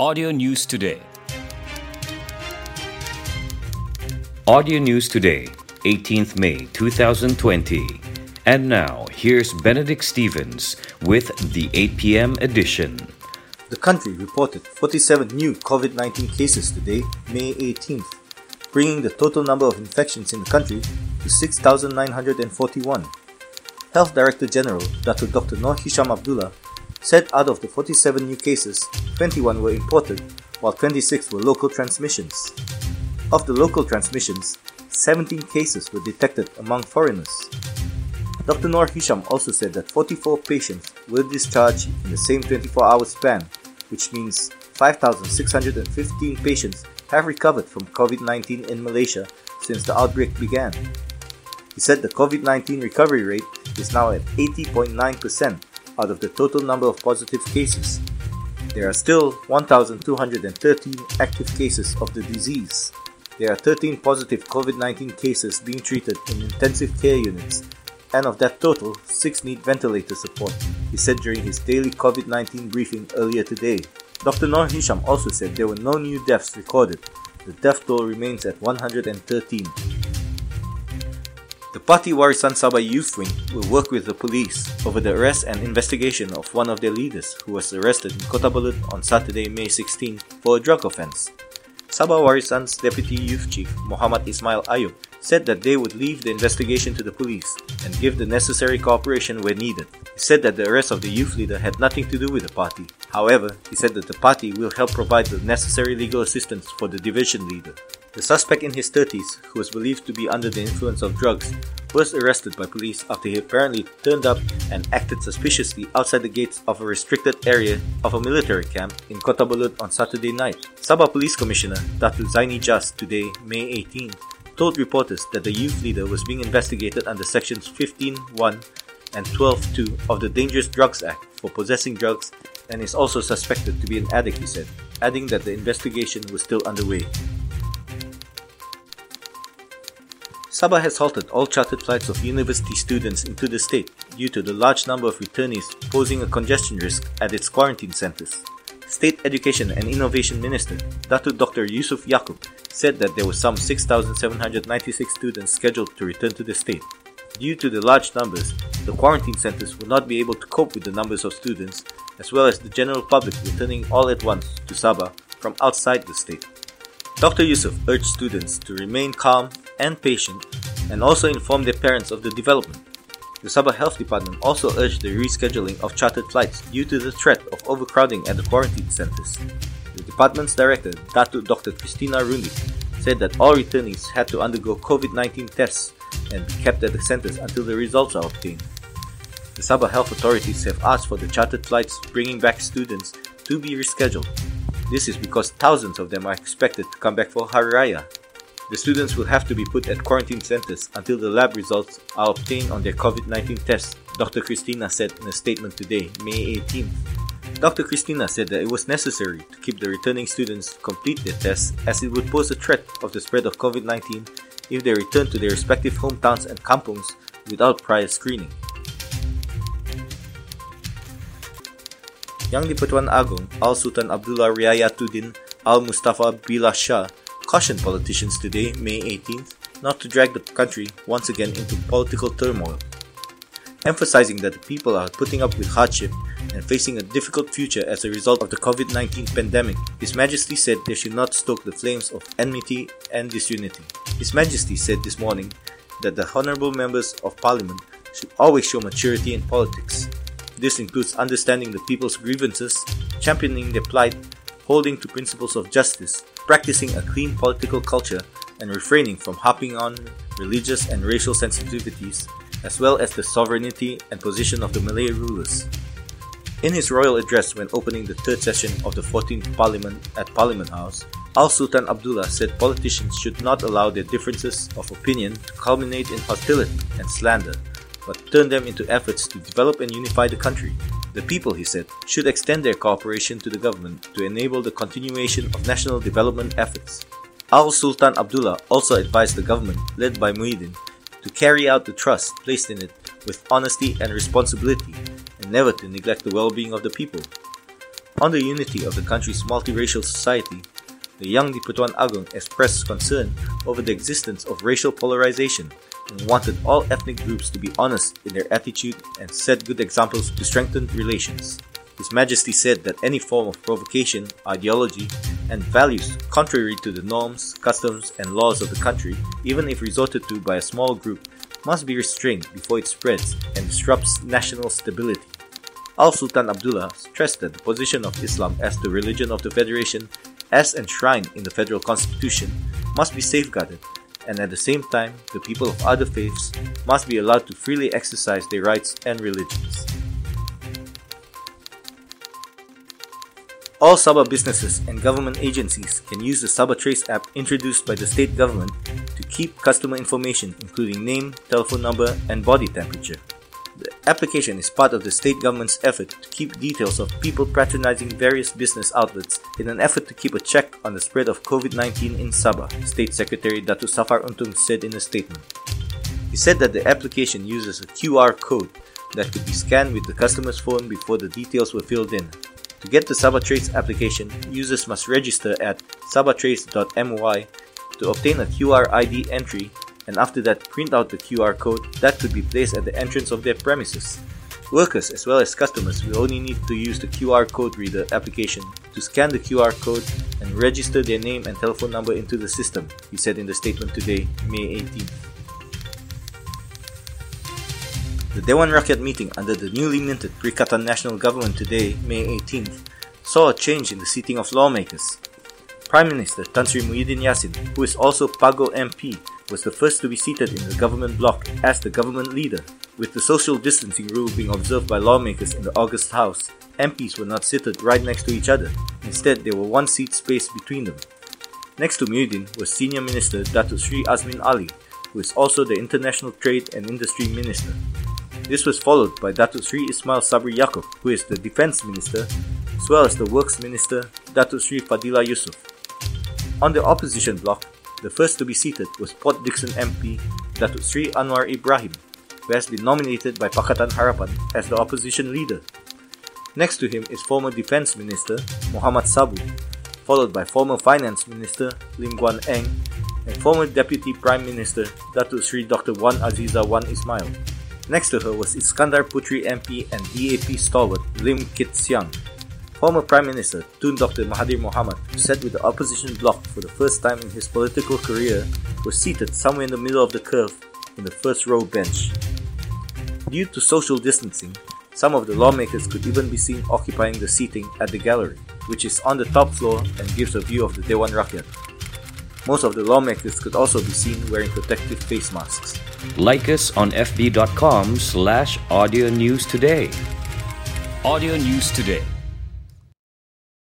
Audio News Today. Audio News Today, 18th May 2020. And now, here's Benedict Stevens with the 8 p.m. edition. The country reported 47 new COVID 19 cases today, May 18th, bringing the total number of infections in the country to 6,941. Health Director General Dr. Dr. Noor Hisham Abdullah said out of the 47 new cases, 21 were imported, while 26 were local transmissions. Of the local transmissions, 17 cases were detected among foreigners. Dr. Noor Hisham also said that 44 patients were discharged in the same 24 hour span, which means 5,615 patients have recovered from COVID 19 in Malaysia since the outbreak began. He said the COVID 19 recovery rate is now at 80.9%, out of the total number of positive cases. There are still 1,213 active cases of the disease. There are 13 positive COVID 19 cases being treated in intensive care units, and of that total, 6 need ventilator support, he said during his daily COVID 19 briefing earlier today. Dr. Noor Hisham also said there were no new deaths recorded. The death toll remains at 113. The Parti Warisan Sabah Youth Wing will work with the police over the arrest and investigation of one of their leaders who was arrested in Kota Belud on Saturday, May 16 for a drug offense. Sabah Warisan's Deputy Youth Chief Muhammad Ismail Ayub said that they would leave the investigation to the police and give the necessary cooperation where needed. He said that the arrest of the youth leader had nothing to do with the party. However, he said that the party will help provide the necessary legal assistance for the division leader. The suspect in his 30s, who was believed to be under the influence of drugs, was arrested by police after he apparently turned up and acted suspiciously outside the gates of a restricted area of a military camp in Kota Belud on Saturday night. Sabah Police Commissioner Datu Zaini Jas today, May 18, told reporters that the youth leader was being investigated under sections 15.1 and 12.2 of the Dangerous Drugs Act for possessing drugs and is also suspected to be an addict, he said, adding that the investigation was still underway. Sabah has halted all chartered flights of university students into the state due to the large number of returnees posing a congestion risk at its quarantine centers. State Education and Innovation Minister Datu Dr. Yusuf Yaakob said that there were some 6,796 students scheduled to return to the state. Due to the large numbers, the quarantine centers will not be able to cope with the numbers of students, as well as the general public returning all at once to Sabah from outside the state. Dr. Yusuf urged students to remain calm and patient and also inform their parents of the development. The Sabah Health Department also urged the rescheduling of chartered flights due to the threat of overcrowding at the quarantine centers. The department's director, Datu Dr. Christina Rundik, said that all returnees had to undergo COVID 19 tests and be kept at the centers until the results are obtained. The Sabah health authorities have asked for the chartered flights bringing back students to be rescheduled this is because thousands of them are expected to come back for Hari Raya. The students will have to be put at quarantine centers until the lab results are obtained on their COVID 19 tests, Dr. Christina said in a statement today, May 18th. Dr. Christina said that it was necessary to keep the returning students to complete their tests as it would pose a threat of the spread of COVID 19 if they return to their respective hometowns and kampungs without prior screening. Yang di-Pertuan Agong Al Sultan Abdullah Riayatuddin Al Mustafa Billah Shah cautioned politicians today, May 18th, not to drag the country once again into political turmoil. Emphasizing that the people are putting up with hardship and facing a difficult future as a result of the COVID 19 pandemic, His Majesty said they should not stoke the flames of enmity and disunity. His Majesty said this morning that the honorable members of parliament should always show maturity in politics this includes understanding the people's grievances, championing their plight, holding to principles of justice, practicing a clean political culture, and refraining from harping on religious and racial sensitivities, as well as the sovereignty and position of the Malay rulers. In his royal address when opening the third session of the 14th Parliament at Parliament House, Al Sultan Abdullah said politicians should not allow their differences of opinion to culminate in hostility and slander, but turn them into efforts to develop and unify the country. The people, he said, should extend their cooperation to the government to enable the continuation of national development efforts. Al Sultan Abdullah also advised the government, led by Muhyiddin, to carry out the trust placed in it with honesty and responsibility, and never to neglect the well being of the people. On the unity of the country's multiracial society, the Yang di-Pertuan Agong expressed concern over the existence of racial polarization and wanted all ethnic groups to be honest in their attitude and set good examples to strengthen relations. His Majesty said that any form of provocation, ideology, and values contrary to the norms, customs, and laws of the country, even if resorted to by a small group, must be restrained before it spreads and disrupts national stability. Al Sultan Abdullah stressed that the position of Islam as the religion of the Federation, as enshrined in the Federal Constitution, must be safeguarded, and at the same time, the people of other faiths must be allowed to freely exercise their rights and religions. All Sabah businesses and government agencies can use the Sabah Trace app introduced by the state government to keep customer information including name, telephone number, and body temperature. The application is part of the state government's effort to keep details of people patronizing various business outlets in an effort to keep a check on the spread of COVID 19 in Sabah, State Secretary Datu Safar Untung said in a statement. He said that the application uses a QR code that could be scanned with the customer's phone before the details were filled in, to get the SabahTrace application, users must register at sabahtrace.my to obtain a QR ID entry and after that print out the QR code that could be placed at the entrance of their premises. Workers as well as customers will only need to use the QR code reader application to scan the QR code and register their name and telephone number into the system, he said in the statement today, May 18th. The Dewan Rakyat meeting under the newly minted Perikatan Nasional Government today, May 18th, saw a change in the seating of lawmakers. Prime Minister Tan Sri Muhyiddin Yassin, who is also Pagoh MP, was the first to be seated in the government block as the government leader. With the social distancing rule being observed by lawmakers in the August House, MPs were not seated right next to each other. Instead, there were one seat space between them. Next to Muhyiddin was Senior Minister Datuk Sri Azmin Ali, who is also the International Trade and Industry Minister. This was followed by Datuk Sri Ismail Sabri Yaakob, who is the Defence Minister, as well as the Works Minister, Datuk Sri Fadillah Yusof. On the opposition bloc, the first to be seated was Port Dickson MP, Datuk Sri Anwar Ibrahim, who has been nominated by Pakatan Harapan as the opposition leader. Next to him is former Defence Minister Muhammad Sabu, followed by former Finance Minister Lim Guan Eng and former Deputy Prime Minister Datuk Sri Dr. Wan Azizah Wan Ismail. Next to her was Iskandar Puteri MP and DAP stalwart Lim Kit Siang. Former Prime Minister Tun Dr. Mahathir Mohamad, who sat with the opposition bloc for the first time in his political career, was seated somewhere in the middle of the curve in the first row bench. Due to social distancing, some of the lawmakers could even be seen occupying the seating at the gallery, which is on the top floor and gives a view of the Dewan Rakyat. Most of the lawmakers could also be seen wearing protective face masks. Like us on fb.com slash audio news today. Audio News Today